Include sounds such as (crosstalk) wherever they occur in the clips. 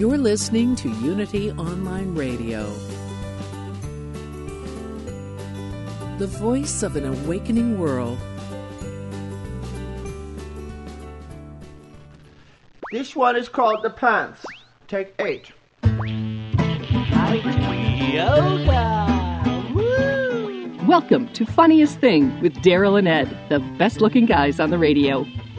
You're listening to Unity Online Radio, the voice of an awakening world. This one is called The Plants. Take eight. Yoga! Woo! Welcome to Funniest Thing with Daryl and Ed, the best looking guys on the radio.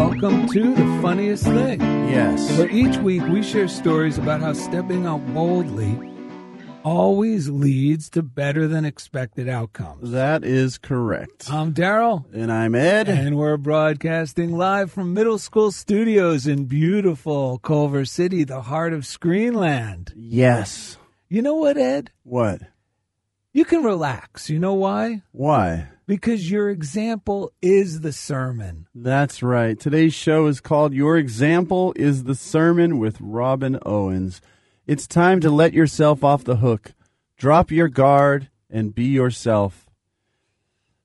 Welcome to The Funniest Thing, Yes. where each week we share stories about how stepping out boldly always leads to better than expected outcomes. That is correct. I'm Daryl, And I'm Ed. and we're broadcasting live from middle school studios in beautiful Culver City, the heart of Screenland. yes. You know what, Ed? What? You can relax. You know why? Why? Because your example is the sermon. That's right. Today's show is called Your Example is the Sermon with Robin Owens. It's time to let yourself off the hook. Drop your guard and be yourself.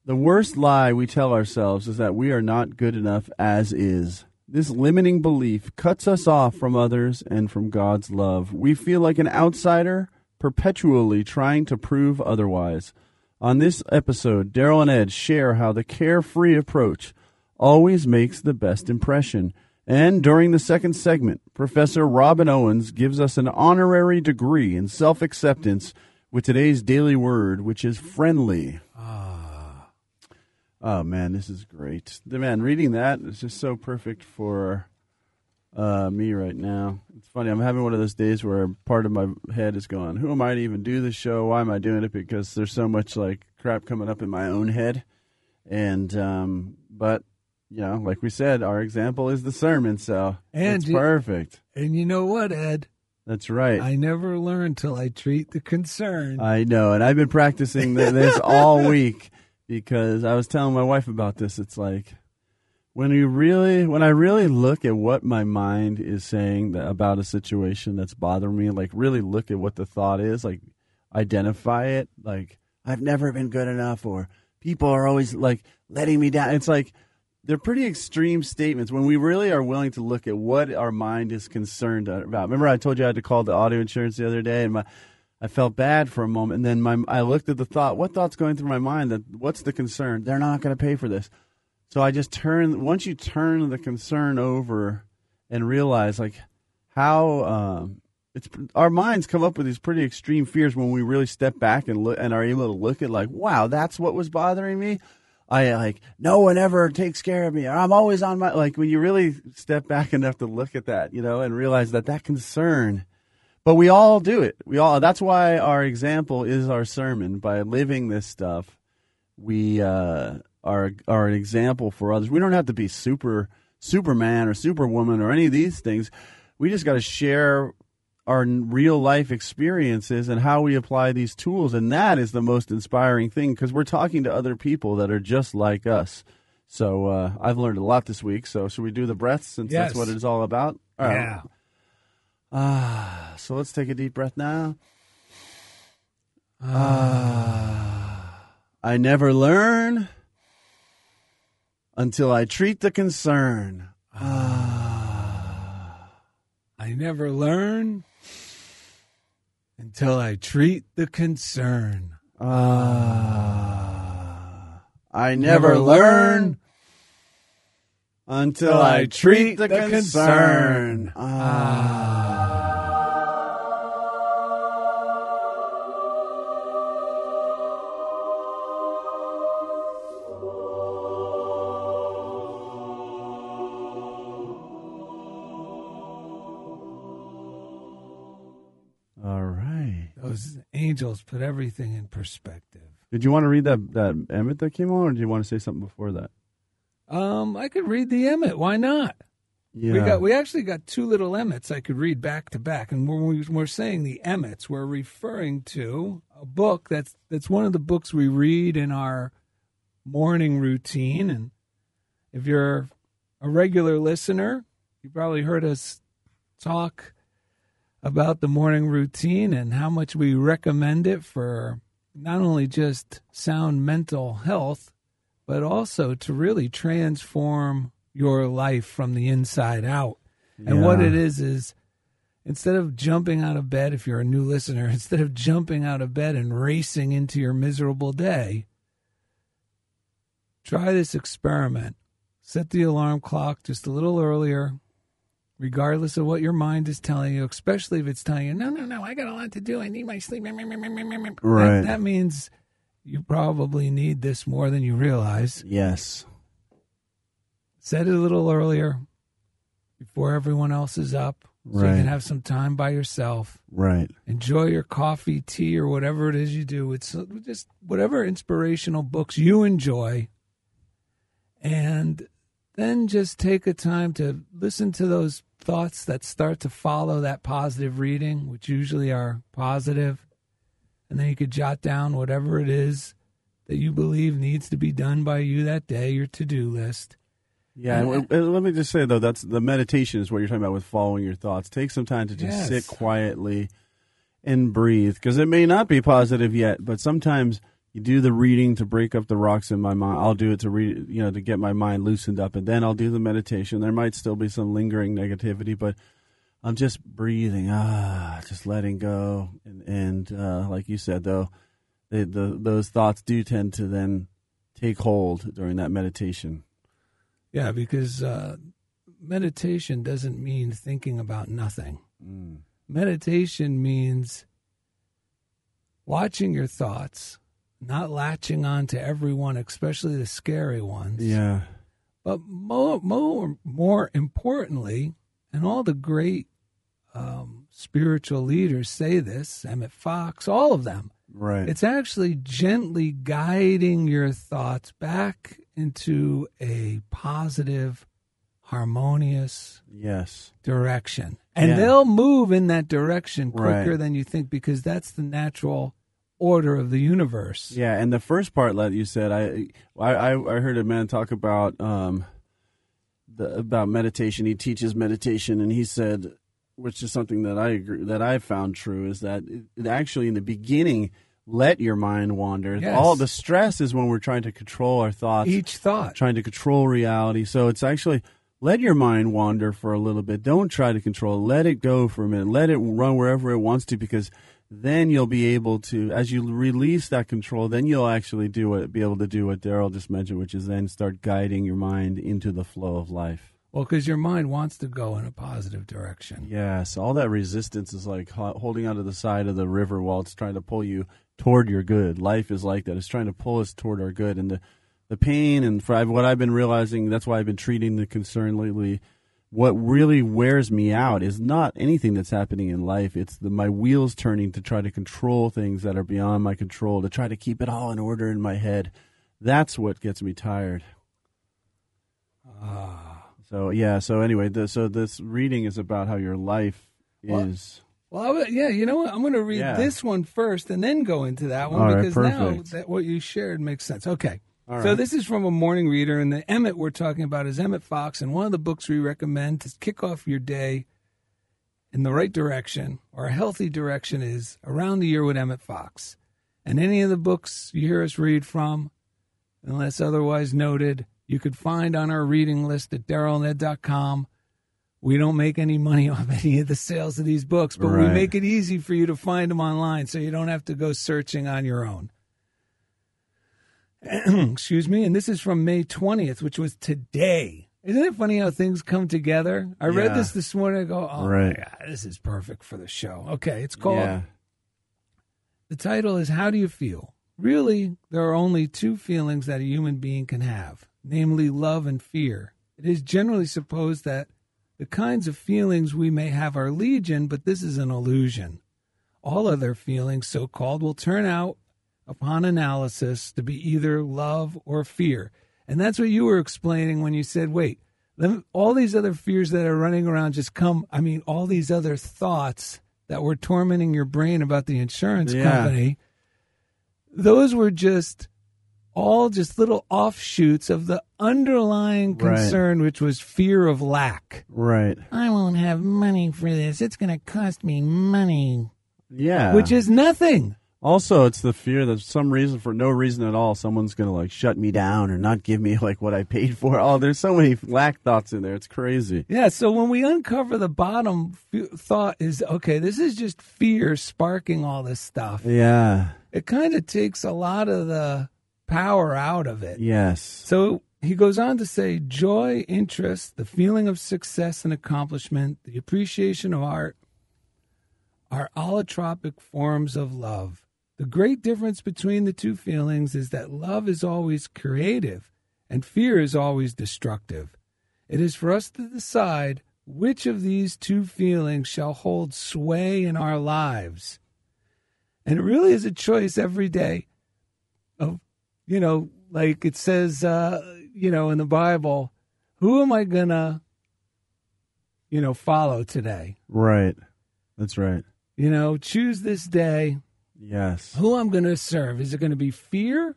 The worst lie we tell ourselves is that we are not good enough as is. This limiting belief cuts us off from others and from God's love. We feel like an outsider, perpetually trying to prove otherwise. On this episode, Daryl and Ed share how the carefree approach always makes the best impression. And during the second segment, Professor Robin Owens gives us an honorary degree in self acceptance with today's daily word, which is friendly. Ah. Oh, man, this is great. The man, reading that is just so perfect for uh, me right now. It's funny. I'm having one of those days where part of my head is going, "Who am I to even do this show? Why am I doing it?" Because there's so much like crap coming up in my own head, and um, but you know, like we said, our example is the sermon, so And it's you- perfect. And you know what, Ed? That's right. I never learn till I treat the concern. I know, and I've been practicing this all (laughs) week because I was telling my wife about this. It's like when you really, when I really look at what my mind is saying about a situation that's bothering me, like really look at what the thought is, like identify it, like I've never been good enough, or people are always like letting me down. It's like they're pretty extreme statements when we really are willing to look at what our mind is concerned about. Remember, I told you I had to call the auto insurance the other day, and my I felt bad for a moment, and then my I looked at the thought. What thought's going through my mind? That what's the concern? They're not going to pay for this. So I just turn. Once you turn the concern over and realize like how um, it's our minds come up with these pretty extreme fears when we really step back and look and are able to look at like, wow, that's what was bothering me. I like no one ever takes care of me. I'm always on my like when you really step back enough to look at that, you know, and realize that that concern. But we all do it. We all. That's why our example is our sermon. By living this stuff, we uh, are are an example for others. We don't have to be super Superman or Superwoman or any of these things. We just got to share our real life experiences and how we apply these tools, and that is the most inspiring thing because we're talking to other people that are just like us. So uh, I've learned a lot this week. So should we do the breaths since that's what it's all about? All right. yeah. Ah, so let's take a deep breath now. Ah, I never learn until I treat the concern. Ah, I never learn until I treat the concern. ah, I never learn until I treat the concern. Ah. Those angels put everything in perspective. Did you want to read that that Emmett that came on, or do you want to say something before that? Um, I could read the Emmett. Why not? Yeah. We got we actually got two little Emmets I could read back to back, and when we, we're saying the Emmets, we're referring to a book that's that's one of the books we read in our morning routine. And if you're a regular listener, you probably heard us talk about the morning routine and how much we recommend it for not only just sound mental health, but also to really transform your life from the inside out. And what it is is instead of jumping out of bed, if you're a new listener, (laughs) instead of jumping out of bed and racing into your miserable day, try this experiment. Set the alarm clock just a little earlier, regardless of what your mind is telling you, especially if it's telling you, no, no, no, I got a lot to do. I need my sleep. Right. That, means you probably need this more than you realize. Yes. Set it a little earlier before everyone else is up so you can have some time by yourself. Right. Enjoy your coffee, tea, or whatever it is you do. It's just whatever inspirational books you enjoy. And then just take a time to listen to those thoughts that start to follow that positive reading, which usually are positive. And then you could jot down whatever it is that you believe needs to be done by you that day, your to do list. Yeah, and, and let me just say though, that's the meditation is what you're talking about with following your thoughts. Take some time to just Yes. sit quietly and breathe because it may not be positive yet, but sometimes you do the reading to break up the rocks in my mind. I'll do it to read, you know, to get my mind loosened up, and then I'll do the meditation. There might still be some lingering negativity, but I'm just breathing, ah, just letting go, and and uh, like you said though, the those thoughts do tend to then take hold during that meditation. Yeah, because uh, meditation doesn't mean thinking about nothing. Meditation means watching your thoughts, not latching on to everyone, especially the scary ones. Yeah. But more, more, more importantly, and all the great um, spiritual leaders say this, Emmett Fox, all of them. Right. It's actually gently guiding your thoughts back into a positive, harmonious yes. direction. And Yeah. they'll move in that direction quicker Right. than you think because that's the natural order of the universe. Yeah, and the first part that you said, I I I heard a man talk about um the about meditation. He teaches meditation, and he said, which is something that I agree that I found true, is that it, it actually in the beginning let your mind wander. Yes. All the stress is when we're trying to control our thoughts, Each thought. trying to control reality. So it's actually let your mind wander for a little bit. Don't try to control. it. Let it go for a minute. Let it run wherever it wants to because then you'll be able to as you release that control, then you'll actually do what be able to do what Daryl just mentioned, which is then start guiding your mind into the flow of life. Well, because your mind wants to go in a positive direction. Yes, all that resistance is like ho- holding onto the side of the river while it's trying to pull you toward your good. Life is like that. It's trying to pull us toward our good. And the, the pain and for what I've been realizing, that's why I've been treating the concern lately. What really wears me out is not anything that's happening in life. It's the, my wheels turning to try to control things that are beyond my control, to try to keep it all in order in my head. That's what gets me tired. Ah. So yeah. So anyway, the, so this reading is about how your life Well, is. Well, I would- yeah, you know what? I'm going to read Yeah. this one first and then go into that one All right, because now that what you shared makes sense. Okay. All So right. this is from a morning reader, and the Emmett we're talking about is Emmett Fox, and one of the books we recommend to kick off your day in the right direction or a healthy direction is Around the Year with Emmett Fox. And any of the books you hear us read from, unless otherwise noted, you could find on our reading list at darylned.com. We don't make any money (laughs) off any of the sales of these books, but we make it easy for you to find them online so you don't have to go searching on your own. (clears throat) Excuse me. And this is from May 20th, which was today. Isn't it funny how things come together? I read this this morning. I go, oh, Right. my God, this is perfect for the show. Okay. It's called Yeah. the title is How Do You Feel? Really, there are only two feelings that a human being can have, namely love and fear. It is generally supposed that the kinds of feelings we may have are legion, but this is an illusion. all other feelings, so called, will turn out upon analysis to be either love or fear. And that's what you were explaining when you said, wait, all these other fears that are running around just come, I mean, all these other thoughts that were tormenting your brain about the insurance Yeah. company, those were just all just little offshoots of the underlying Right. concern, which was fear of lack. Right. I won't have money for this. It's going to cost me money, Yeah. which is nothing. Also, it's the fear that some reason, for no reason at all, someone's going to like shut me down or not give me (laughs) like what I paid for. Oh, there's so many lack thoughts in there. It's crazy. Yeah, so when we uncover the bottom thought is okay, this is just fear sparking all this stuff. Yeah. It kind of takes a lot of the power out of it. Yes. So he goes on to say joy, interest, the feeling of success and accomplishment, the appreciation of art are allotropic forms of love. The great difference between the two feelings is that love is always creative and fear is always destructive. It is for us to decide which of these two feelings shall hold sway in our lives. And it really is a choice every day of, you know, like it says, uh, you know, in the Bible, who am I going to, you know, follow today? Right. That's right. You know, choose this day Yes. who I'm going to serve. Is it going to be fear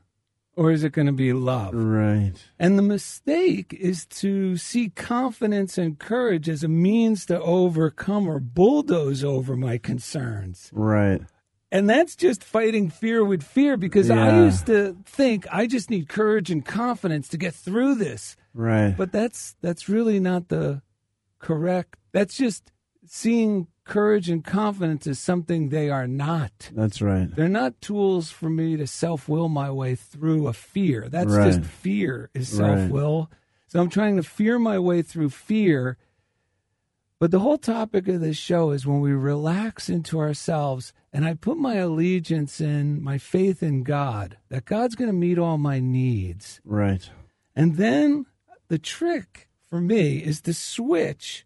or is it going to be love? Right. And the mistake is to see confidence and courage as a means to overcome or bulldoze over my concerns. Right. And that's just fighting fear with fear because I used to think I just need courage and confidence to get through this. Right. But that's that's really not the correct. That's just seeing courage and confidence is something they are not. That's right. They're not tools for me to self will my way through a fear. That's Right. just fear is self will. So I'm trying to fear my way through fear. But the whole topic of this show is when we relax into ourselves and I put my allegiance in my faith in God, that God's going to meet all my needs. Right. And then the trick for me is to switch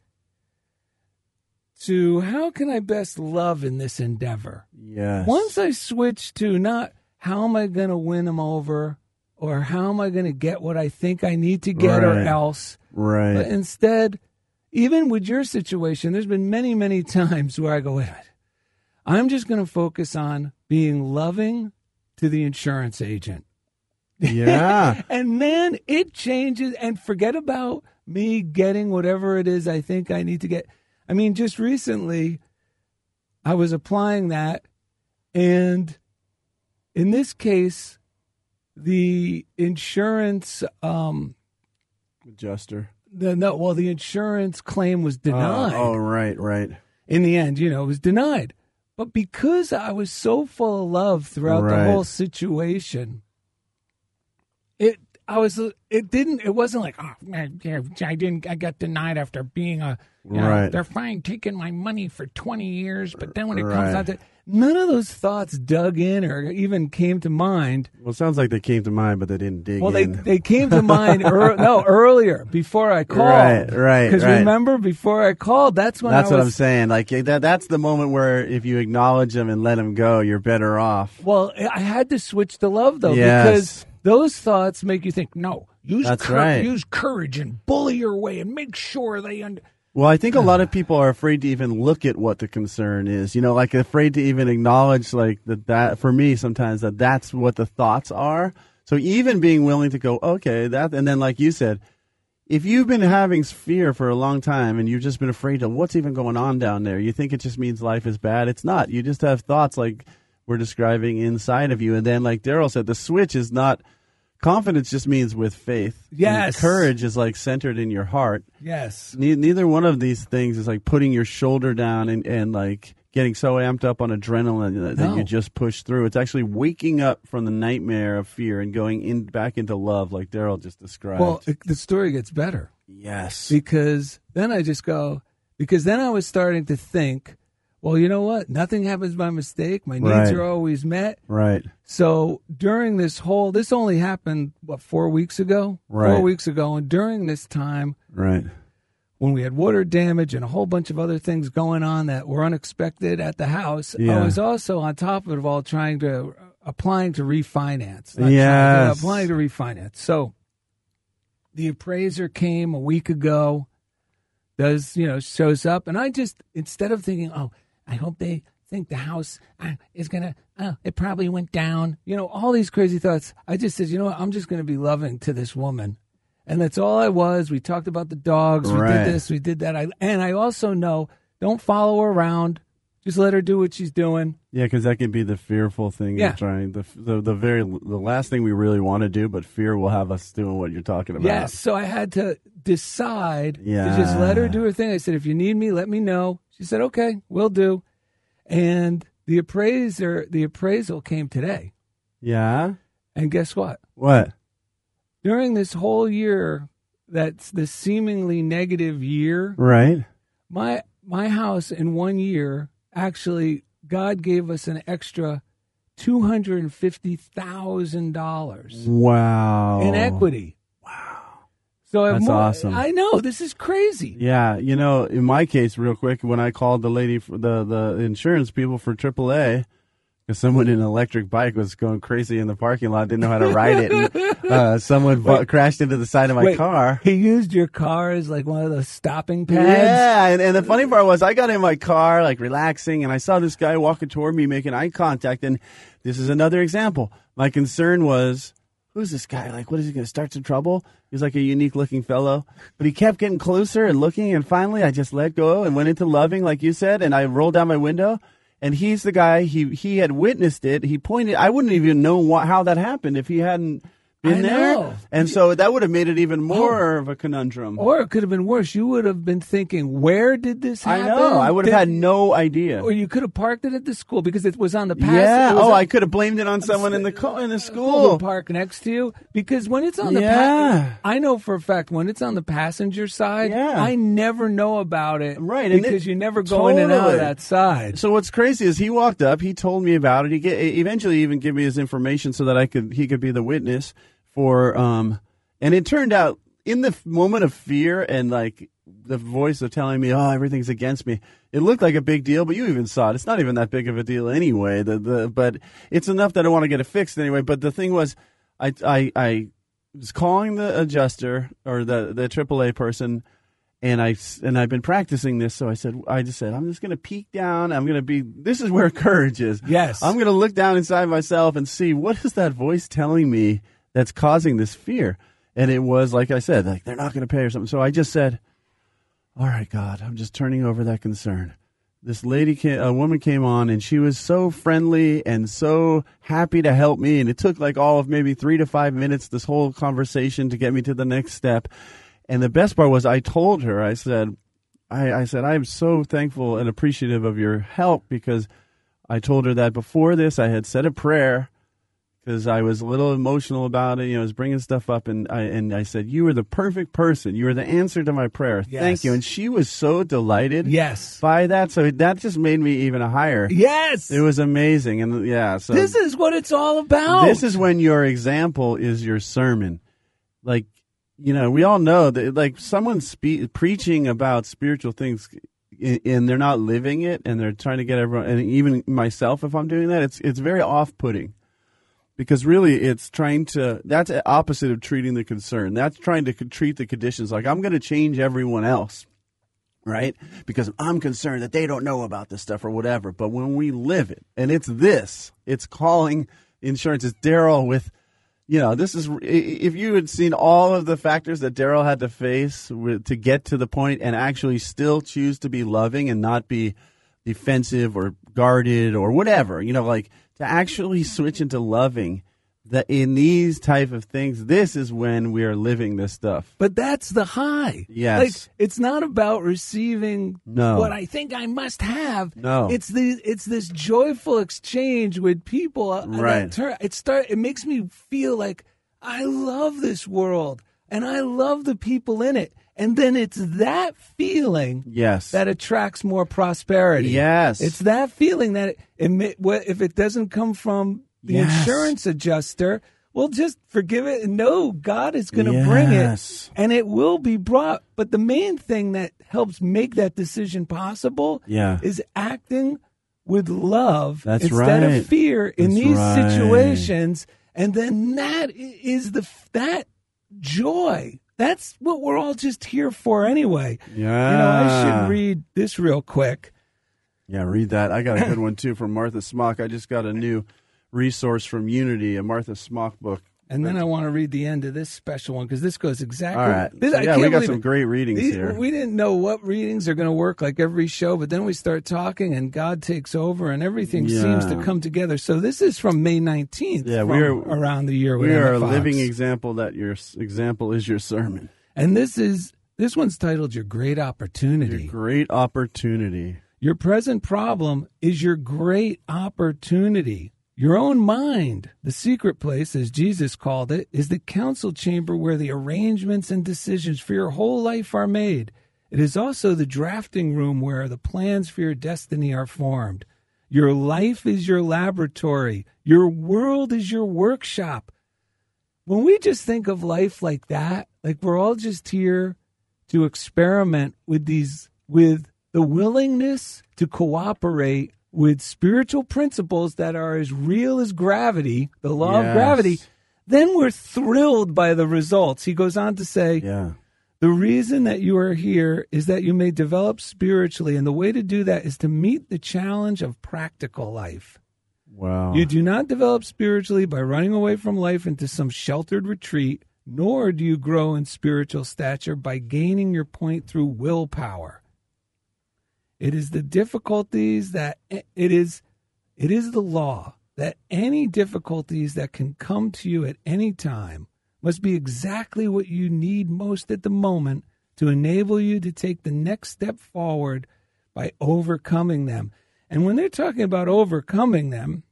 to how can I best love in this endeavor? Yes. Once I switch to not how am I going to win them over or how am I going to get what I think I need to get or else, Right. but instead, even with your situation, there's been many, many times where I go, wait a minute, I'm just going to focus on being loving to the insurance agent. yeah. (laughs) And then it changes and forget about me getting whatever it is I think I need to get. I mean, just recently I was applying that and in this case the insurance um Adjuster. the no well the insurance claim was denied Oh, oh, right. Right. in the end, you know, it was denied. But because I was so full of love throughout Right. the whole situation, it I was it didn't it wasn't like oh man, yeah, I didn't I got denied after being a you know, Right. they're fine taking my money for twenty years, but then when it comes Right. out to none of those thoughts dug in or even came to mind. Well, it sounds like they came to mind, but they didn't dig Well, they in. they came to mind ear (laughs) no earlier before I called. Right, right, Because right. remember, before I called, that's when that's I what I'm saying. Like eh, that, that's the moment where if you acknowledge them and let them go, you're better off. Well, I had to switch to love though Yes. because those thoughts make you think, no, use That's cour- right. use courage and bully your way and make sure they under. Well, I think a lot of (sighs) people are afraid to even look at what the concern is. You know, like afraid to even acknowledge like that. That for me, sometimes that that's what the thoughts are. So even being willing to go, okay, that, and then like you said, if you've been having fear for a long time and you've just been afraid of what's even going on down there, you think it just means life is bad. It's not. You just have thoughts like we're describing inside of you, and then like Daryl said, the switch is not. Confidence just means with faith. And Yes. courage is like centered in your heart Yes. ne- neither one of these things is like putting your shoulder down and, and like getting so amped up on adrenaline that, that you just push through. It's actually waking up from the nightmare of fear and going in back into love, like Daryl just described. Well, it, the story gets better yes, because then I just go because then I was starting to think, well, you know what? Nothing happens by mistake. My needs Right. are always met. right, So during this whole, this only happened what four weeks ago, Right. four weeks ago, and during this time, right, when we had water damage and a whole bunch of other things going on that were unexpected at the house, I was also on top of it all trying to uh, applying to refinance. Not trying to- Yes. applying to refinance. So the appraiser came a week ago, does you know shows up, and I just instead of thinking, oh, I hope they think the house uh, is gonna, uh, it probably went down, you know, all these crazy thoughts. I just said, you know what, I'm just gonna be loving to this woman. And that's all I was. We talked about the dogs. We Right. did this. We did that. I, and I also know don't follow her around. Just let her do what she's doing. Yeah, because that can be the fearful thing. Yeah. Trying the, the the very the last thing we really want to do, but fear will have us doing what you're talking about. Yes. So I had to decide Yeah. to just let her do her thing. I said, if you need me, let me know. She said, okay, we'll do. And the appraiser, the appraisal came today. Yeah. And guess what? What? During this whole year, that's the seemingly negative year, Right. my my house in one year actually God gave us an extra two hundred and fifty thousand dollars Wow. in equity. So I That's more- awesome. I know this is crazy. Yeah, you know, in my case, real quick, when I called the lady, for the the insurance people for AAA, because someone in an electric bike was going crazy in the parking lot, didn't know how to ride it, and uh, (laughs) someone bu- crashed into the side of my Wait, car. He used your car as like one of those stopping pads. Yeah, and, and the funny part was, I got in my car, like relaxing, and I saw this guy walking toward me, making eye contact. And this is another example. My concern was, who's this guy? Like, what is he going to start some trouble? He's like a unique looking fellow, but he kept getting closer and looking. And finally, I just let go and went into loving, like you said. And I rolled down my window. And he's the guy. He he had witnessed it. He pointed. I wouldn't even know how that happened if he hadn't been I there. know. And so that would have made it even oh. more of a conundrum. Or it could have been worse. You would have been thinking, where did this happen? I know. I would have Did- had no idea. Or you could have parked it at the school because it was on the pass. yeah. Oh, on- I could have blamed it on someone in the co- in the school park next to you because when it's on the Yeah. pa- I know for a fact when it's on the passenger side, Yeah. I never know about it. Right, Because it- you never go in and out of that side. So what's crazy is he walked up. He told me about it. He get, eventually even gave me his information so that I could he could be the witness for. Um, and it turned out in the moment of fear and like the voice of telling me, "Oh, everything's against me." It looked like a big deal, but you even saw it. It's not even that big of a deal anyway. The the but it's enough that I want to get it fixed anyway. But the thing was, I I I was calling the adjuster or the the AAA person and I and I've been practicing this. So I said, I just said, I'm just going to peek down. I'm going to be. This is where (laughs) courage is. Yes. I'm going to look down inside myself and see what is that voice telling me that's causing this fear. And it was like I said, like they're not going to pay or something. So I just said, All right, God, I'm just turning over that concern. This lady, came, a woman came on, and she was so friendly and so happy to help me. And it took like all of maybe three to five minutes, this whole conversation, to get me to the next step. And the best part was, I told her, I said, I, I said, I am so thankful and appreciative of your help because I told her that before this, I had said a prayer because I was a little emotional about it. You know, I was bringing stuff up, and I and I said, "You are the perfect person. You are the answer to my prayer. Yes. Thank you." And she was so delighted yes. by that. So that just made me even higher. Yes. It was amazing, and yeah. So this is what it's all about. this is when your example is your sermon. Like, you know, we all know that like someone spe- preaching about spiritual things and, and they're not living it and they're trying to get everyone and even myself if I'm doing that, it's it's very off-putting. Because really it's trying to that's opposite of treating the concern. That's trying to treat the conditions like I'm going to change everyone else right? Because I'm concerned that they don't know about this stuff or whatever. But when we live it, and it's this, it's calling insurance. It's Daryl with, you know, this is if you had seen all of the factors that Daryl had to face to get to the point and actually still choose to be loving and not be defensive or guarded or whatever, you know, like to actually switch into loving. That in these type of things, this is when we are living this stuff. But that's the high. Yes. Like it's not about receiving No. what I think I must have. No. It's the it's this joyful exchange with people. uh, Right. turn- it start it makes me feel like I love this world and I love the people in it. And then it's that feeling Yes. that attracts more prosperity. Yes. It's that feeling that it, if it doesn't come from the Yes. insurance adjuster, Well, just forgive it and know God is going to bring it and it will be brought. But the main thing that helps make that decision possible Yeah. is acting with love That's instead right. of fear in That's these right. situations. And then that is the that joy. That's what we're all just here for anyway. Yeah. You know, I should read this real quick. Yeah, read that. I got a good one too from Martha Smock. I just got a new resource from Unity, a Martha Smock book. And then I want to read the end of this special one because this goes exactly. All right. This, yeah, we got some it. great readings These- here. We didn't know what readings are going to work like every show, but then we start talking and God takes over and everything seems to come together. So this is from May 19th. Yeah, we are- around the year. We are a living example that your example is your sermon. And this is this one's titled "Your Great Opportunity." Your great opportunity. Your present problem is your great opportunity. Your own mind, the secret place, as Jesus called it, is the council chamber where the arrangements and decisions for your whole life are made. It is also the drafting room where the plans for your destiny are formed. Your life is your laboratory. Your world is your workshop. When we just think of life like that, like we're all just here to experiment with these with the willingness to cooperate with spiritual principles that are as real as gravity, the law of gravity, then we're thrilled by the results. He goes on to say, Yeah. the reason that you are here is that you may develop spiritually, and the way to do that is to meet the challenge of practical life. Wow. You do not develop spiritually by running away from life into some sheltered retreat, nor do you grow in spiritual stature by gaining your point through willpower. It is the difficulties that it is it is the law that any difficulties that can come to you at any time must be exactly what you need most at the moment to enable you to take the next step forward by overcoming them. And when they're talking about overcoming them,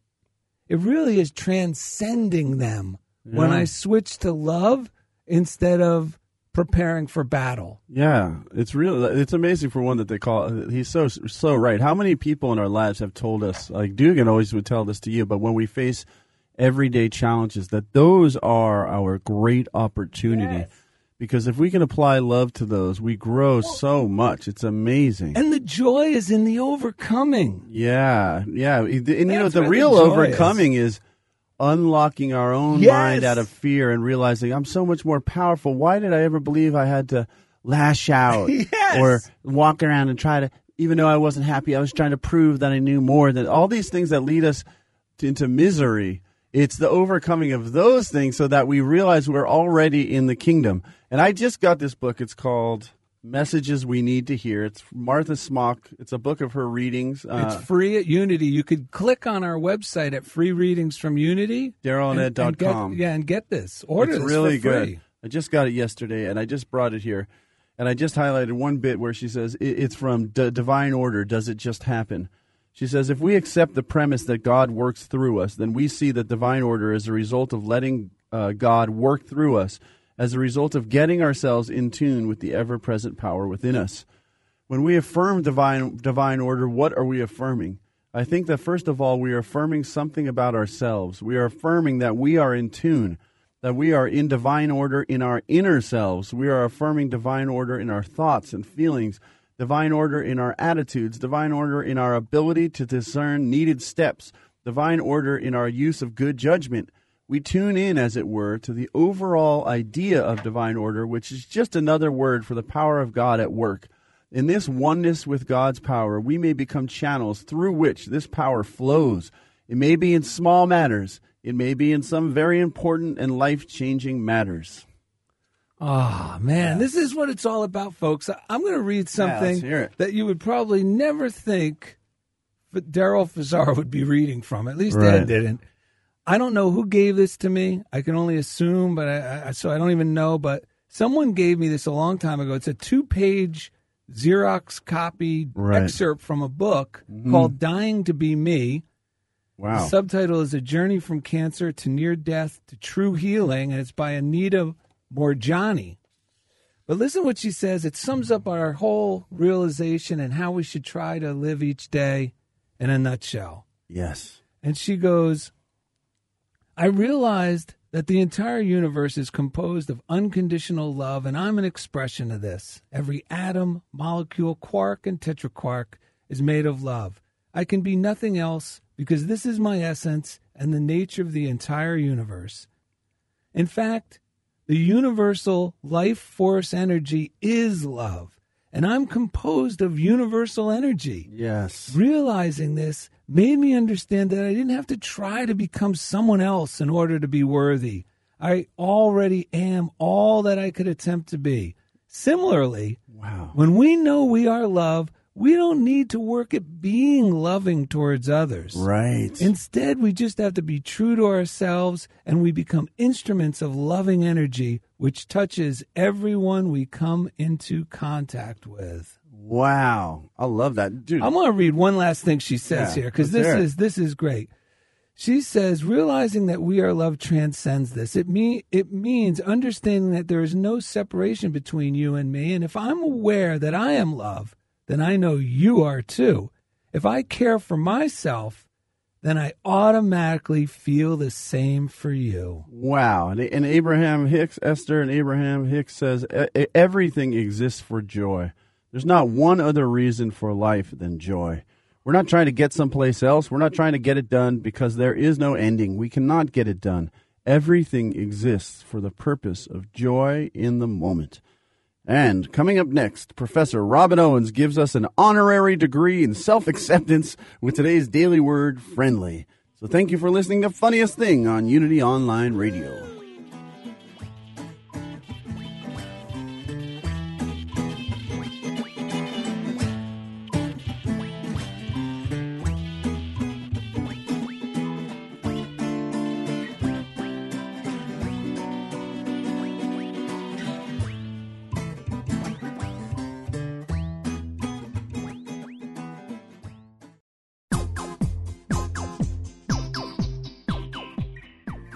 it really is transcending them when I switch to love instead of preparing for battle. Yeah, it's real. It's amazing for one that they call. He's so so right. How many people in our lives have told us, like Dugan always would tell this to you, but when we face everyday challenges, that those are our great opportunity. Because if we can apply love to those, we grow so much. It's amazing. And the joy is in the overcoming. yeah, yeah. And you know, the the real joy overcoming is. Unlocking our own Yes. mind out of fear and realizing I'm so much more powerful. Why did I ever believe I had to lash out (laughs) Yes. or walk around and try to, even though I wasn't happy, I was trying to prove that I knew more than all these things that lead us to, into misery. It's the overcoming of those things so that we realize we're already in the kingdom. And I just got this book. It's called Messages We Need to Hear. It's Martha Smock. It's a book of her readings. Uh, It's free at Unity. You could click on our website at free readings from Unity. Get- Yeah, and get this. Order it's this really good. I just got it yesterday, and I just brought it here, and I just highlighted one bit where she says it's from D- Divine Order. Does it just happen? She says if we accept the premise that God works through us, then we see that divine order is a result of letting uh, God work through us, as a result of getting ourselves in tune with the ever-present power within us. When we affirm divine divine order, what are we affirming? I think that first of all, we are affirming something about ourselves. We are affirming that we are in tune, that we are in divine order in our inner selves. We are affirming divine order in our thoughts and feelings, divine order in our attitudes, divine order in our ability to discern needed steps, divine order in our use of good judgment. We tune in, as it were, to the overall idea of divine order, which is just another word for the power of God at work. In this oneness with God's power, we may become channels through which this power flows. It may be in small matters, it may be in some very important and life changing matters. Oh man, this is what it's all about, folks. I'm going to read something it. that you would probably never think that Daryl Fazar would be reading from. At least Right. Ed didn't. I don't know who gave this to me. I can only assume, but I, I so I don't even know. But someone gave me this a long time ago. It's a two-page Xerox copy Right. Mm-hmm. excerpt from a book called "Dying to Be Me." Wow. The subtitle is A Journey from Cancer to Near Death to True Healing, and it's by Anita Moorjani. But listen what she says. It sums up our whole realization and how we should try to live each day in a nutshell. yes. And she goes, I realized that the entire universe is composed of unconditional love, and I'm an expression of this. Every atom, molecule, quark, and tetraquark is made of love. I can be nothing else because this is my essence and the nature of the entire universe. In fact, the universal life force energy is love, and I'm composed of universal energy. Yes. Realizing this made me understand that I didn't have to try to become someone else in order to be worthy. I already am all that I could attempt to be. Similarly, Wow. when we know we are love, we don't need to work at being loving towards others. Right. Instead, we just have to be true to ourselves and we become instruments of loving energy, which touches everyone we come into contact with. Wow. I love that. Dude. I'm going to read one last thing she says Yeah, here because this is this is great. She says, realizing that we are love transcends this. It mean it means understanding that there is no separation between you and me. And if I'm aware that I am love, then I know you are too. If I care for myself, then I automatically feel the same for you. Wow. And, and Abraham Hicks, Esther and Abraham Hicks says "E- e- everything exists for joy. There's not one other reason for life than joy. We're not trying to get someplace else. We're not trying to get it done because there is no ending. We cannot get it done. Everything exists for the purpose of joy in the moment. And coming up next, Professor Robin Owens gives us an honorary degree in self acceptance with today's daily word friendly. So thank you for listening to Funniest Thing on Unity Online Radio.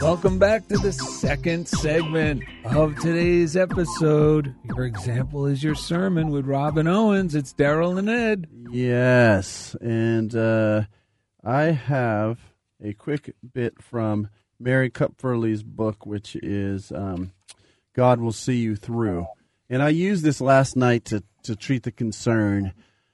Welcome back to the second segment of today's episode. Your example is your sermon with Robin Owens. It's Daryl and Ed. Yes, and uh, I have a quick bit from Mary Kupferle's book, which is um, "God Will See You Through," and I used this last night to to treat the concern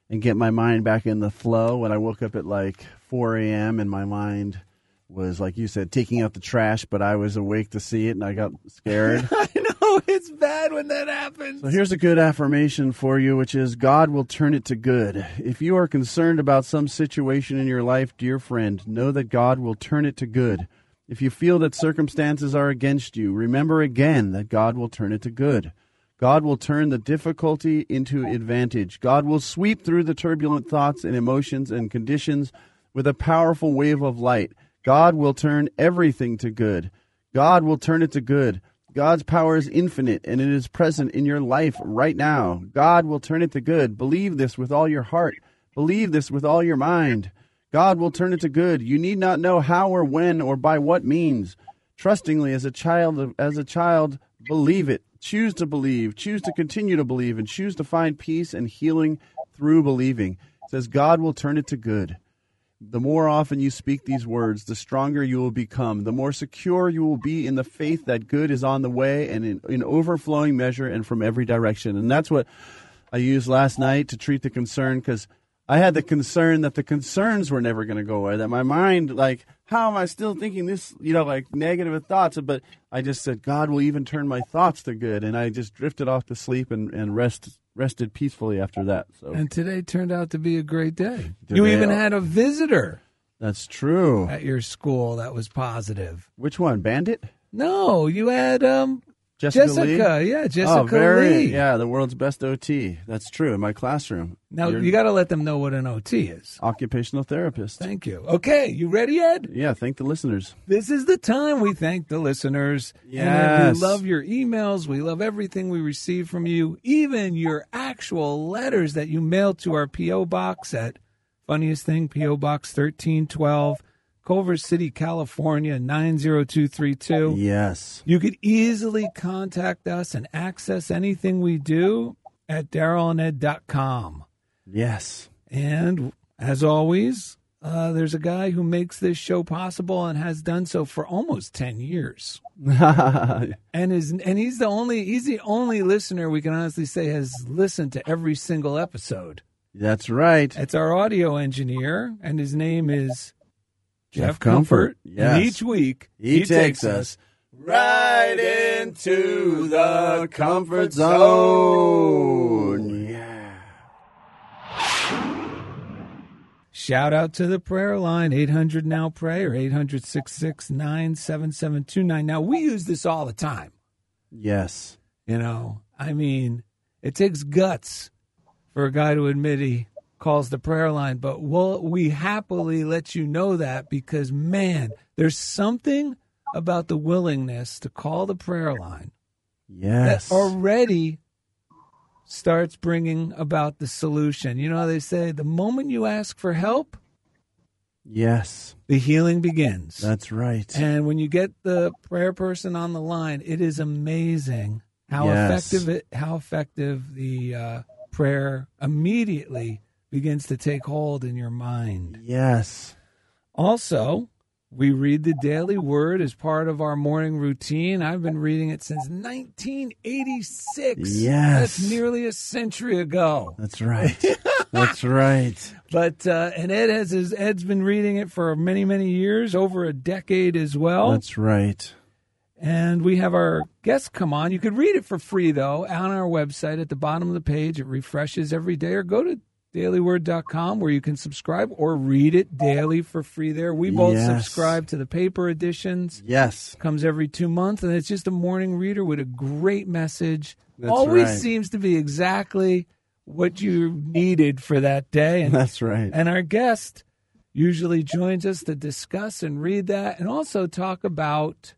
and get my mind back in the flow. When I woke up at like 4 a.m. and my mind was like you said taking out the trash, but I was awake to see it and I got scared. (laughs) I know it's bad when that happens. So here's a good affirmation for you, which is God will turn it to good. If you are concerned about some situation in your life, dear friend, know that God will turn it to good. If you feel that circumstances are against you, remember again that God will turn it to good. God will turn the difficulty into advantage. God will sweep through the turbulent thoughts and emotions and conditions with a powerful wave of light. God will turn everything to good. God will turn it to good. God's power is infinite and it is present in your life right now. God will turn it to good. Believe this with all your heart. Believe this with all your mind. God will turn it to good. You need not know how or when or by what means. Trustingly as a child as a child, believe it. Choose to believe, choose to continue to believe and choose to find peace and healing through believing. It says God will turn it to good. The more often you speak these words, the stronger you will become. The more secure you will be in the faith that good is on the way and in, in overflowing measure and from every direction. And that's what I used last night to treat the concern because I had the concern that the concerns were never going to go away. That my mind, like, how am I still thinking this, you know, like negative thoughts? But I just said, God will even turn my thoughts to good. And I just drifted off to sleep and, and rest, rested peacefully after that. So And today turned out to be a great day. Today- You even had a visitor that's true. at your school that was positive. Which one? Bandit? No, you had um Jessica, Jessica. Lee? Yeah, oh, Jessica oh, very, Lee. Yeah, the world's best OT. That's true. In my classroom. Now You're you got to let them know what an OT is. occupational therapist. Thank you. Okay, you ready, Ed? yeah, thank the listeners. This is the time we thank the listeners. And Yes. we love your emails. We love everything we receive from you, even your actual letters that you mail to our P.O. box at Funniest Thing, P.O. Box 1312, Culver City, California 90232. Yes. You could easily contact us and access anything we do at darylanded.com. Yes. And as always, uh, there's a guy who makes this show possible and has done so for almost 10 years. (laughs) And is and he's the only he's the only listener we can honestly say has listened to every single episode. That's right. It's our audio engineer, and his name is Jeff, Comfort. Yes. And each week He, takes us right into the comfort zone. Yeah. Shout out to the prayer line, 800 now pray or 800 669 7729. Now, we use this all the time. Yes. You know, I mean, it takes guts for a guy to admit he calls the prayer line, but we'll, we happily let you know that because, man, there's something about the willingness to call the prayer line Yes. that already starts bringing about the solution. You know, how they say the moment you ask for help, yes. the healing begins. That's right. And when you get the prayer person on the line, it is amazing how Yes. effective it, how effective the uh, prayer immediately begins to take hold in your mind. yes. Also, we read the daily word as part of our morning routine. I've been reading it since 1986. Yes. That's nearly a century ago. That's right. That's right. (laughs) But uh, and Ed has his Ed's been reading it for many many years, over a decade as well. That's right. and we have our guests come on. You could read it for free though on our website at the bottom of the page. It refreshes every day, or go to dailyword.com where you can subscribe or read it daily for free there. We both Yes. subscribe to the paper editions. Yes. Comes every two months, and it's just a morning reader with a great message. That's Always right. seems to be exactly what you needed for that day. And That's right. and our guest usually joins us to discuss and read that and also talk about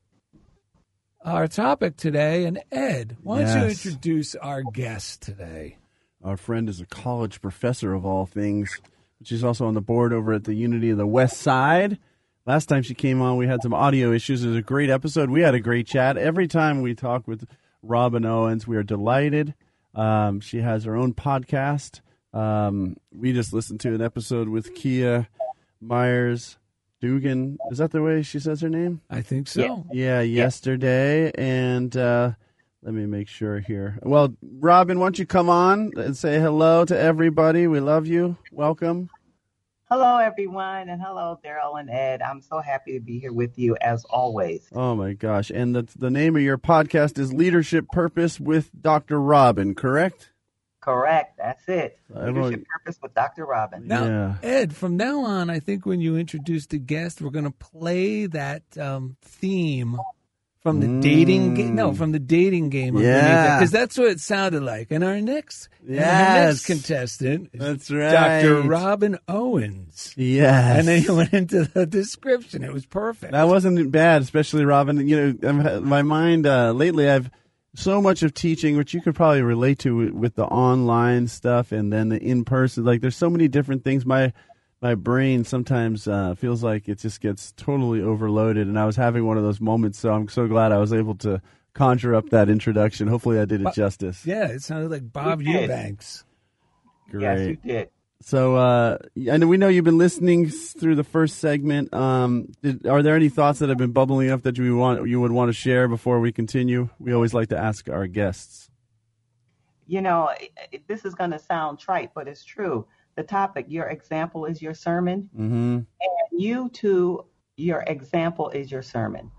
our topic today. And Ed, why don't you introduce our guest today? Our friend is a college professor of all things. She's also on the board over at the Unity of the West Side. Last time she came on, we had some audio issues. It was a great episode. We had a great chat. Every time we talk with Robin Owens, we are delighted. Um, she has her own podcast. Um, we just listened to an episode with Kia Myers Dugan. Is that the way she says her name? I think so. Yeah, yesterday. And uh, let me make sure here. Well, Robin, why don't you come on and say hello to everybody? We love you. Welcome. Hello, everyone, and hello, Daryl and Ed. I'm so happy to be here with you as always. Oh my gosh! And the the name of your podcast is Leadership Purpose with Dr. Robin, correct? Correct, that's it. Leadership Purpose with Dr. Robin. Now, Yeah. Ed, from now on, I think when you introduce the guest, we're going to play that um, theme from the dating game. No, from the dating game. Mm. Yeah. because that's what it sounded like. And our next, and our next contestant is That's right. Dr. Robin Owens. Yes. And then you went into the description. It was perfect. That wasn't bad, especially Robin. You know, my mind uh, lately, I've so much of teaching, which you could probably relate to with, with the online stuff and then the in person. Like, there's so many different things. My my brain sometimes uh, feels like it just gets totally overloaded, and I was having one of those moments. So I'm so glad I was able to conjure up that introduction. Hopefully, I did it justice. yeah, it sounded like Bob You. Eubanks. Great. Yes, you did. So, uh, I know we know you've been listening through the first segment. Um, did, are there any thoughts that have been bubbling up that you want you would want to share before we continue? We always like to ask our guests. You know, i- i- this is going to sound trite, but it's true. The topic, your example is your sermon. Mm-hmm. And you too, your example is your sermon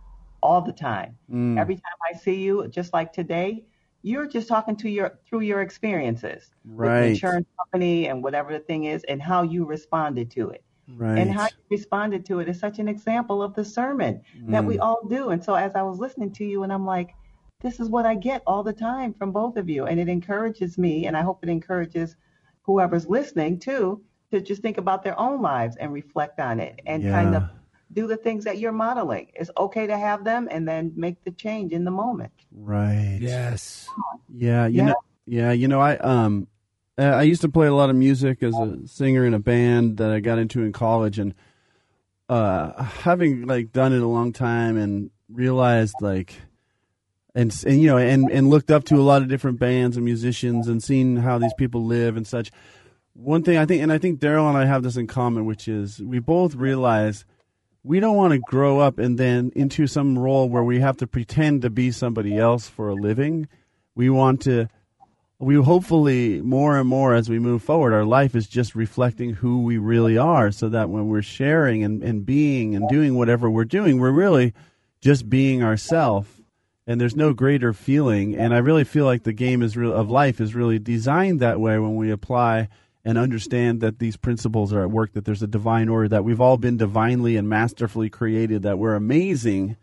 all the time. Mm. Every time I see you, just like today, you're just talking to your through your experiences with the Right. insurance company and whatever the thing is and how you responded to it. Right. and how you responded to it is such an example of the sermon that Mm. we all do. And so as I was listening to you, and I'm like, this is what I get all the time from both of you, and it encourages me, and I hope it encourages whoever's listening too to just think about their own lives and reflect on it and kind of do the things that you're modeling. It's okay to have them and then make the change in the moment. Right. Yes. Yeah. You Yeah. know. Yeah. You know. I um. I used to play a lot of music as a singer in a band that I got into in college, and uh, having like done it a long time and realized like and and you know and and looked up to a lot of different bands and musicians and seen how these people live and such. One thing I think, and I think Daryl and I have this in common, which is we both realize we don't want to grow up and then into some role where we have to pretend to be somebody else for a living. We want to we hopefully more and more as we move forward, our life is just reflecting who we really are so that when we're sharing and, and being and doing whatever we're doing, we're really just being ourselves. And there's no greater feeling. And I really feel like the game is real, of life is really designed that way when we apply and understand that these principles are at work, that there's a divine order, that we've all been divinely and masterfully created, that we're amazing.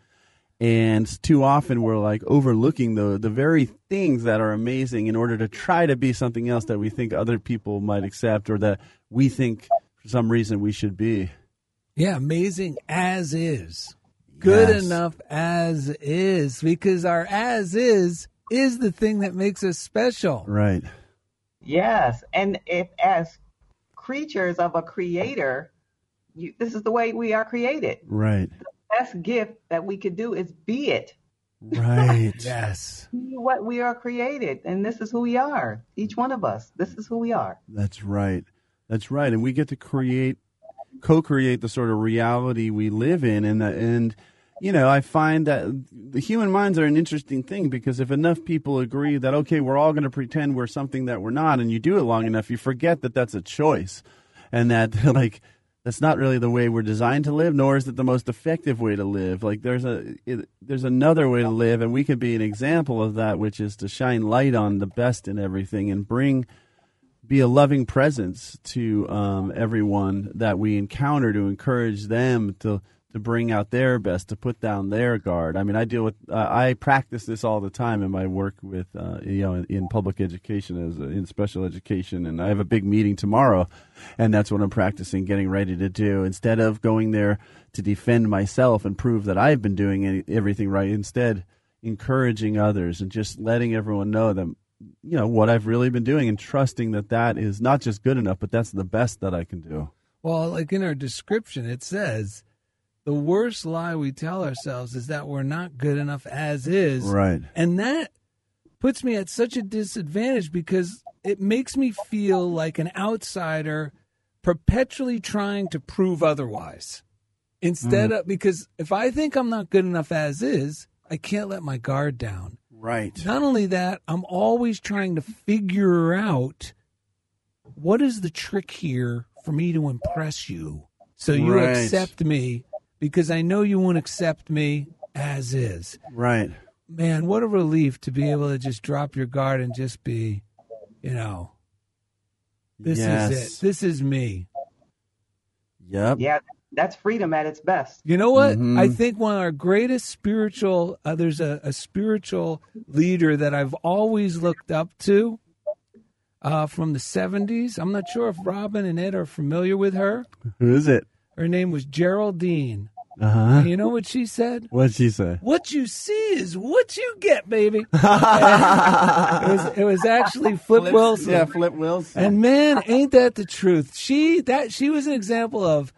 And too often we're like overlooking the the very things that are amazing in order to try to be something else that we think other people might accept or that we think for some reason we should be. Yeah amazing as is good Yes. enough as is because our as is is the thing that makes us special right Yes, and if as creatures of a creator, you, this is the way we are created. right Best gift that we could do is be it. right (laughs) yes what we are created, and this is who we are. Each one of us. This is who we are. that's right that's right and we get to create co-create the sort of reality we live in and and you know i find that the human minds are an interesting thing because if enough people agree that okay we're all going to pretend we're something that we're not and you do it long enough you forget that that's a choice and that (laughs) like that's not really the way we're designed to live nor is it the most effective way to live. Like there's a it, there's another way to live and we can be an example of that which is to shine light on the best in everything and bring be a loving presence to um, everyone that we encounter to encourage them to to bring out their best to put down their guard. I mean i deal with uh, i practice this all the time in my work with uh, you know in, in public education as a, in special education and i have a big meeting tomorrow and that's what i'm practicing getting ready to do. Instead of going there to defend myself and prove that i've been doing any, everything right instead encouraging others and just letting everyone know that you know what I've really been doing and trusting that that is not just good enough, but that's the best that I can do. well like in our description it says the worst lie we tell ourselves is that we're not good enough as is Right. And that puts me at such a disadvantage because it makes me feel like an outsider perpetually trying to prove otherwise. Instead mm. of, because if I think I'm not good enough as is, I can't let my guard down. Right. Not only that, I'm always trying to figure out what is the trick here for me to impress you so you Right. accept me because I know you won't accept me as is Right. man, what a relief to be able to just drop your guard and just be, you know, this yes. is it. This is me. Yep. Yeah, that's freedom at its best. You know what? Mhm. I think one of our greatest spiritual, uh, there's a, a spiritual leader that I've always looked up to uh, from the 70s. I'm not sure if Robin and Ed are familiar with her. Who is it? Her name was Geraldine. Uh huh. And you know what she said? What'd she say? What you see is what you get, baby. (laughs) it, was, it was actually Flip Wilson. Yeah, Flip Wilson. And man, ain't that the truth? She that she was an example of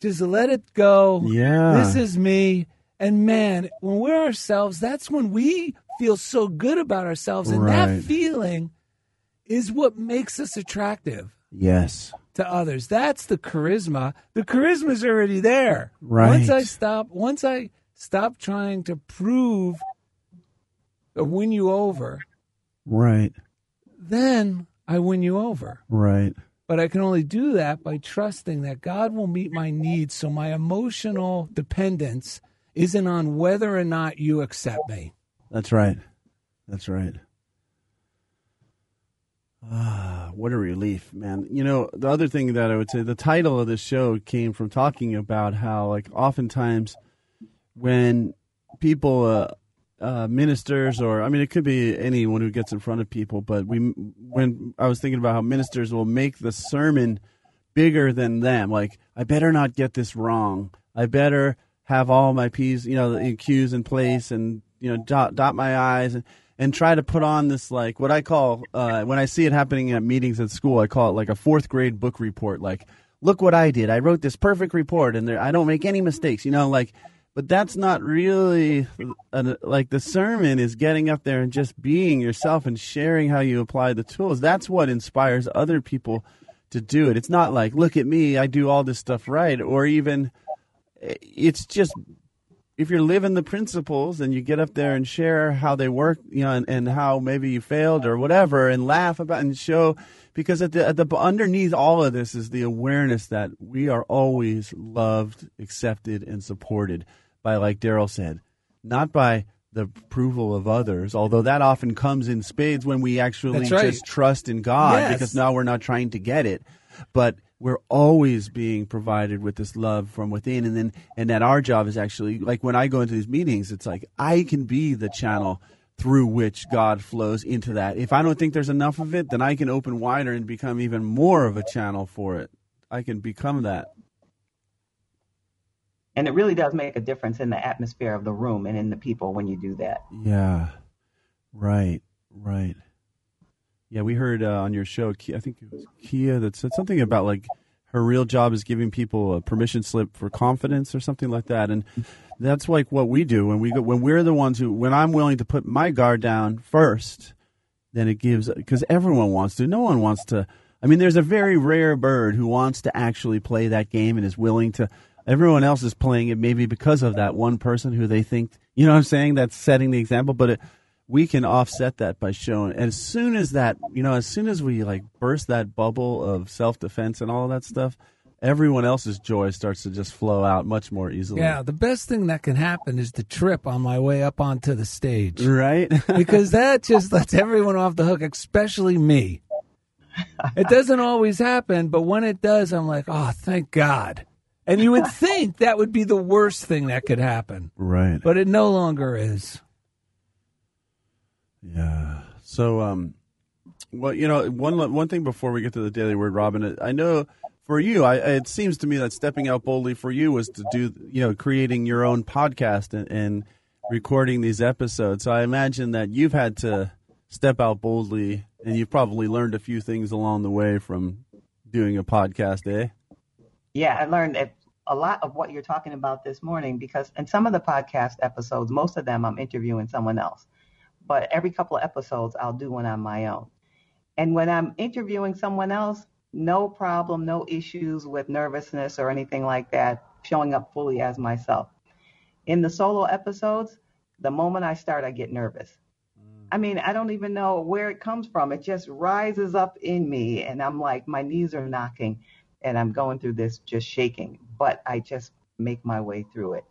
just let it go. Yeah. This is me. And man, when we're ourselves, that's when we feel so good about ourselves. And that feeling is what makes us attractive yes. to others. That's the charisma. The charisma is already there. Right. Once I stop once I stop trying to prove or win you over, Right. then I win you over. Right. But I can only do that by trusting that God will meet my needs. So my emotional dependence isn't on whether or not you accept me. That's right. That's right. Ah, what a relief, man. You know, the other thing that I would say, the title of this show came from talking about how, like, oftentimes when people, uh, uh, ministers, or I mean, it could be anyone who gets in front of people, but we, when I was thinking about how ministers will make the sermon bigger than them, like, I better not get this wrong. I better have all my P's, you know, the Q's in place and, you know, dot, dot my I's. And, and try to put on this like what I call uh, when I see it happening at meetings at school, I call it like a fourth grade book report. Like, look what I did. I wrote this perfect report, and there, I don't make any mistakes. You know, like, but that's not really like the sermon is getting up there and just being yourself and sharing how you apply the tools. That's what inspires other people to do it. It's not like, look at me, I do all this stuff right, or even eh, it's just if you're living the principles and you get up there and share how they work, you know, and, and how maybe you failed or whatever, and laugh about and show, because at the, at the underneath all of this is the awareness that we are always loved, accepted, and supported by, like Daryl said, not by the approval of others, although that often comes in spades when we actually right. just trust in God, Yes. because now we're not trying to get it, but we're always being provided with this love from within and then and that our job is actually like when I go into these meetings it's like I can be the channel through which God flows into that. If I don't think there's enough of it, then I can open wider and become even more of a channel for it. I can become that. And it really does make a difference in the atmosphere of the room and in the people when you do that. Yeah. Right. Right. Yeah, we heard uh, on your show, I think it was Kia that said something about like her real job is giving people a permission slip for confidence or something like that, and that's like what we do when we go when we're the ones who when I'm willing to put my guard down first, then it gives because everyone wants to. No one wants to. I mean, there's a very rare bird who wants to actually play that game and is willing to. Everyone else is playing it maybe because of that one person who they think, you know what I'm saying, that's setting the example. But it, we can offset that by showing. As soon as that, you know, as soon as we like burst that bubble of self defense and all of that stuff, everyone else's joy starts to just flow out much more easily. Yeah, the best thing that can happen is to trip on my way up onto the stage. Right? (laughs) because that just lets everyone off the hook, especially me. It doesn't always happen, but when it does, I'm like, oh, thank God. And you would think that would be the worst thing that could happen, right. but it no longer is. Yeah. So, um, well, you know, one one thing before we get to the daily word, Robin, I know for you, I, it seems to me that stepping out boldly for you was to do, you know, creating your own podcast and, and recording these episodes. So I imagine that you've had to step out boldly, and you've probably learned a few things along the way from doing a podcast, eh? Yeah, I learned that a lot of what you're talking about this morning because in some of the podcast episodes, most of them I'm interviewing someone else. But every couple of episodes, I'll do one on my own. And when I'm interviewing someone else, no problem, no issues with nervousness or anything like that, showing up fully as myself. In the solo episodes, the moment I start, I get nervous. Mm. I mean, I don't even know where it comes from. It just rises up in me, and I'm like, my knees are knocking, and I'm going through this just shaking. But I just make my way through it.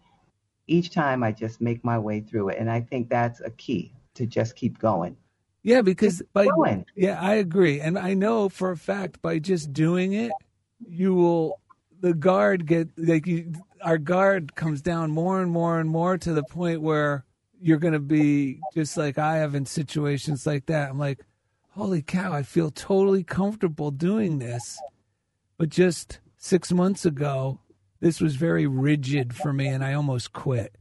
Each time, I just make my way through it, and I think that's a key to just keep going. Yeah, because by going. yeah, I agree, and I know for a fact by just doing it, you will the guard get like you, our guard comes down more and more and more to the point where you're going to be just like I have in situations like that. I'm like, holy cow, I feel totally comfortable doing this, but just six months ago, this was very rigid for me, and I almost quit.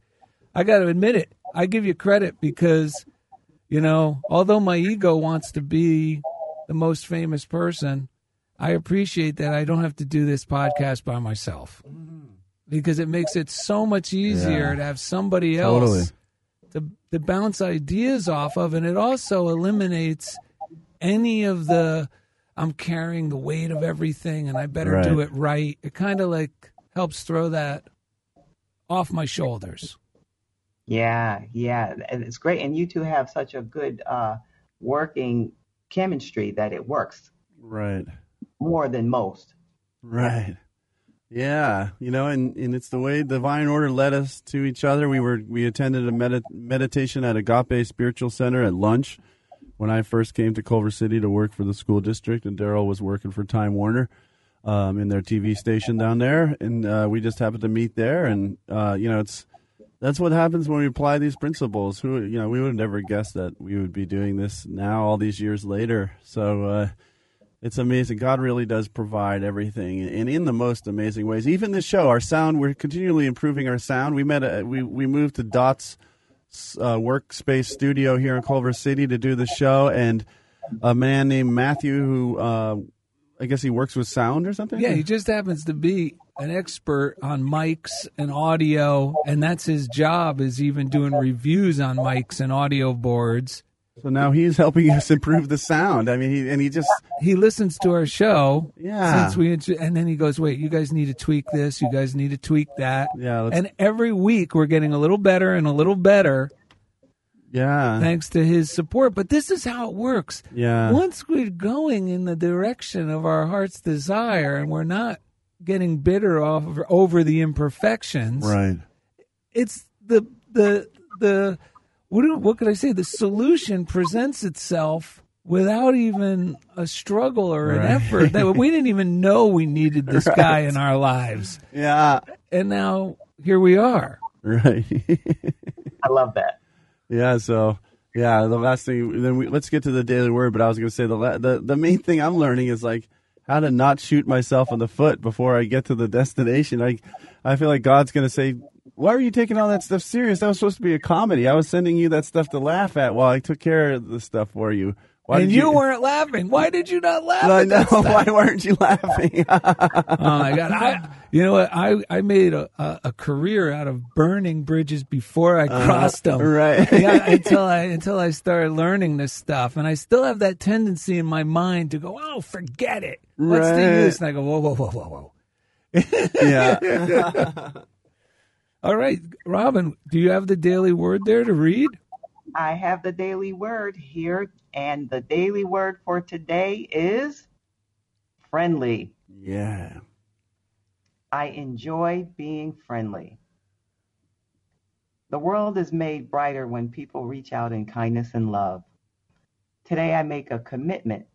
I got to admit it. I give you credit because you know, although my ego wants to be the most famous person, I appreciate that I don't have to do this podcast by myself because it makes it so much easier Yeah. to have somebody Totally. else to, to bounce ideas off of. And it also eliminates any of the I'm carrying the weight of everything and I better do it right. It kind of like helps throw that off my shoulders. Yeah, yeah, and it's great. And you two have such a good uh, working chemistry that it works Right. more than most. Right. Yeah, you know, and, and it's the way divine order led us to each other. We were we attended a medit- meditation at Agape Spiritual Center at lunch when I first came to Culver City to work for the school district, and Daryl was working for Time Warner um, in their TV station down there, and uh, we just happened to meet there. And uh, you know, it's that's what happens when we apply these principles. Who you know, we would have never guessed that we would be doing this now, all these years later. So. Uh, it's amazing. God really does provide everything, and in the most amazing ways. Even this show, our sound, we're continually improving our sound. We met, a, we we moved to Dots uh, workspace studio here in Culver City to do the show, and a man named Matthew who uh, I guess he works with sound or something. Yeah, he just happens to be an expert on mics and audio, and that's his job. Is even doing reviews on mics and audio boards. So now he's helping us improve the sound. I mean, he, and he just he listens to our show. Yeah. Since we and then he goes, "Wait, you guys need to tweak this. You guys need to tweak that." Yeah. let's- And every week we're getting a little better and a little better yeah. thanks to his support. But this is how it works. Yeah. Once we're going in the direction of our heart's desire and we're not getting bitter off over the imperfections, Right. it's the the the what do, what could I say? The solution presents itself without even a struggle or an Right. effort. That we didn't even know we needed this guy in our lives, Yeah. and now here we are. Right. (laughs) I love that. yeah. So yeah, the last thing. Then we let's get to the daily word. But I was going to say the la- the the main thing I'm learning is like how to not shoot myself in the foot before I get to the destination. I I feel like God's going to say. Why are you taking all that stuff serious? That was supposed to be a comedy. I was sending you that stuff to laugh at while I took care of the stuff for you. Why and did you, weren't laughing. Why did you not laugh? I know. (laughs) Why weren't you laughing? (laughs) oh my god! I, you know what? I I made a, a, a career out of burning bridges before I crossed them. Uh-huh. right. (laughs) yeah, until I until I started learning this stuff, and I still have that tendency in my mind to go, "Oh, forget it. What's the Right. use?" And I go, "Whoa, whoa, whoa, whoa, whoa." yeah. All right, Robin, do you have the daily word there to read? I have the daily word here, and the daily word for today is friendly. Yeah. I enjoy being friendly. The world is made brighter when people reach out in kindness and love. Today, I make a commitment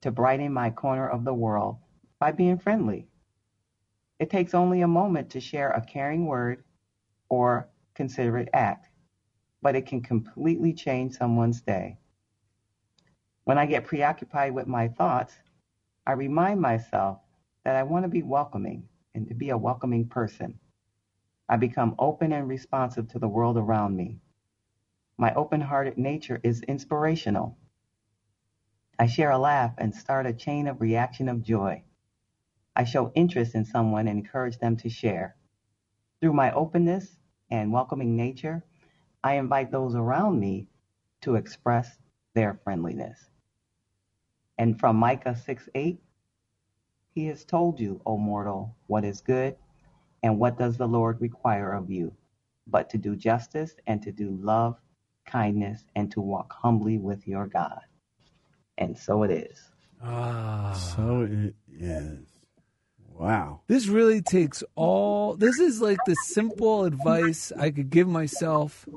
to brighten my corner of the world by being friendly. It takes only a moment to share a caring word or considerate act, but it can completely change someone's day. When I get preoccupied with my thoughts, I remind myself that I want to be welcoming and to be a welcoming person. I become open and responsive to the world around me. My open hearted nature is inspirational. I share a laugh and start a chain of reaction of joy. I show interest in someone and encourage them to share. Through my openness and welcoming nature, I invite those around me to express their friendliness. And from Micah 6 8, he has told you, O mortal, what is good, and what does the Lord require of you, but to do justice and to do love, kindness, and to walk humbly with your God. And so it is. Ah, So it is. Wow. this really takes all. This is like the simple advice I could give myself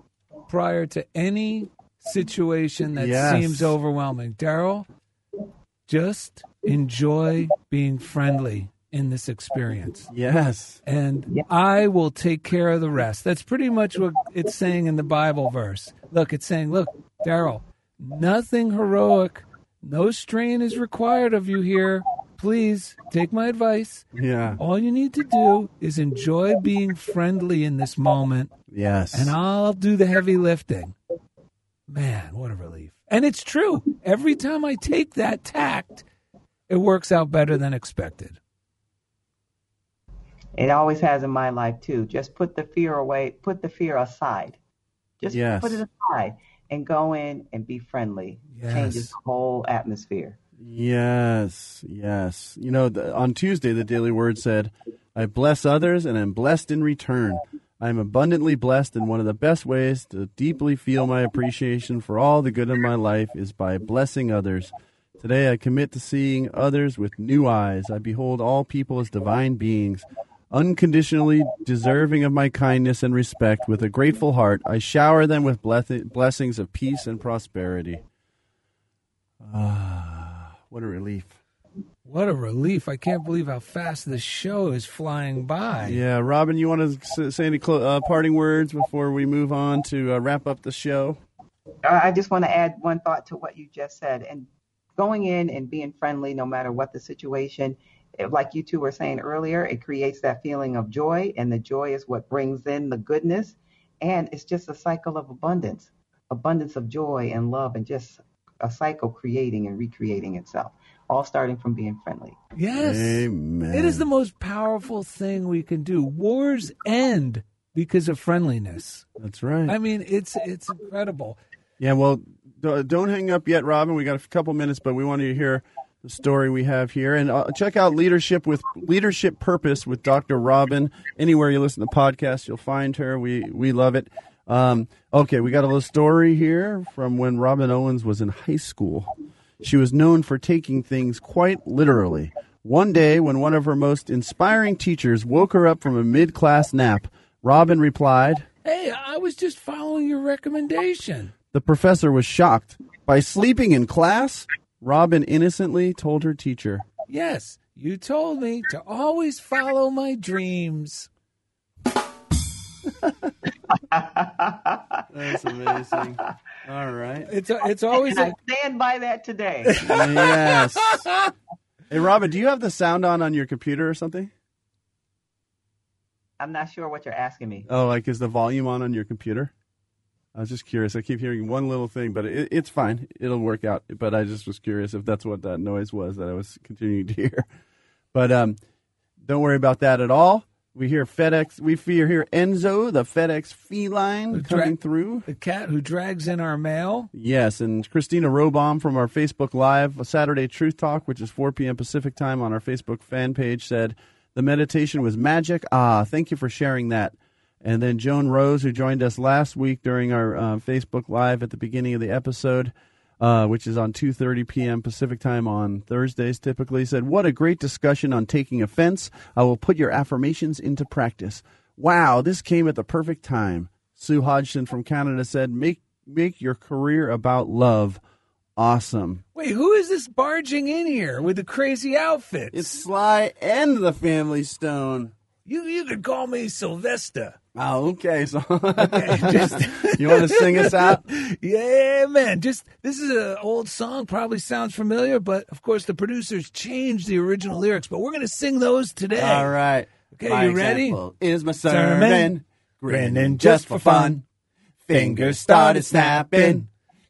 prior to any situation that Yes. seems overwhelming. Daryl, just enjoy being friendly in this experience. Yes. and I will take care of the rest. That's pretty much what it's saying in the Bible verse. Look, it's saying, look, Daryl, nothing heroic, no strain is required of you here. Please take my advice. Yeah. All you need to do is enjoy being friendly in this moment, Yes. and I'll do the heavy lifting. Man, what a relief. And it's true. Every time I take that tact, it works out better than expected. It always has in my life too. Just put the fear away, put the fear aside. Just Yes. put it aside and go in and be friendly. Changes Yes. the whole atmosphere. Yes, yes. You know, the, on Tuesday, the Daily Word said, I bless others and I'm blessed in return. I am abundantly blessed, and one of the best ways to deeply feel my appreciation for all the good in my life is by blessing others. Today, I commit to seeing others with new eyes. I behold all people as divine beings, unconditionally deserving of my kindness and respect. With a grateful heart, I shower them with bless- blessings of peace and prosperity. Ah, what a relief. What a relief. I can't believe how fast this show is flying by. Yeah, Robin, you want to say any clo- uh, parting words before we move on to uh, wrap up the show? I I just want to add one thought to what you just said. And going in and being friendly, no matter what the situation, like you two were saying earlier, it creates that feeling of joy, and the joy is what brings in the goodness. And it's just a cycle of abundance, abundance of joy and love, and just a cycle creating and recreating itself, all starting from being friendly. Yes. Amen. It is the most powerful thing we can do. Wars end because of friendliness. That's right. I mean, it's it's incredible. Yeah, well, don't hang up yet, Robin. We got a couple minutes, but we want you to hear the story we have here, and uh, check out leadership with leadership purpose with Dr. Robin. Anywhere you listen to podcasts, you'll find her. We we love it. Um, okay, we got a little story here from when Robin Owens was in high school. She was known for taking things quite literally. One day, when one of her most inspiring teachers woke her up from a mid class nap, Robin replied, Hey, I was just following your recommendation. The professor was shocked. By sleeping in class? Robin innocently told her teacher. Yes, you told me to always follow my dreams. That's amazing. All right. It's it's always And a, I stand by that today. Yes. (laughs) Hey, Robin, do you have the sound on on your computer or something? I'm not sure what you're asking me. Oh, like is the volume on on your computer? I was just curious. I keep hearing one little thing, but it, it's fine. It'll work out. But I just was curious if that's what that noise was that I was continuing to hear. But um, don't worry about that at all. We hear FedEx. We hear Enzo, the FedEx feline, dra- coming through. the cat who drags in our mail. Yes, and Christina Robaum from our Facebook Live Saturday Truth Talk, which is 4 p.m. Pacific time on our Facebook fan page, said the meditation was magic. Ah, thank you for sharing that. And then Joan Rose, who joined us last week during our uh, Facebook Live at the beginning of the episode, uh, which is on 2:30 p.m. Pacific time on Thursdays, typically said, "What a great discussion on taking offense. I will put your affirmations into practice. Wow, this came at the perfect time." Sue Hodgson from Canada said, "Make make your career about love. Awesome." Wait, who is this barging in here with the crazy outfits? It's Sly and the Family Stone. you. You could call me Sylvester. Oh, okay. So (laughs) just- you want to sing us out? (laughs) Yeah, man. Just this is an old song. Probably sounds familiar, but of course the producers changed the original lyrics. But we're gonna sing those today. All right. Okay, My you ready? Is my Sermon. sermon grinning just for fun? Fingers started snapping.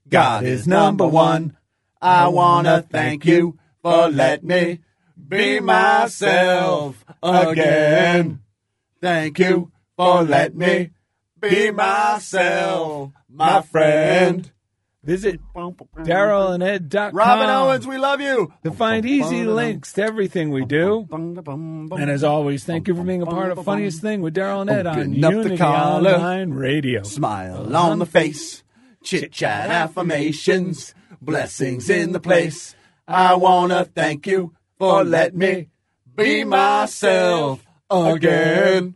God is number one. I wanna thank you for letting me be myself again. Thank you for letting me be myself, my friend. Visit DarylandEd.com Robin Owens, we love you. to find easy links to everything we do. And as always, thank you for being a part of Funniest Thing with Daryl and Ed on Open up the Unity. Online Radio. Smile on the face, chit chat affirmations, blessings in the place. I wanna thank you for letting me be myself again.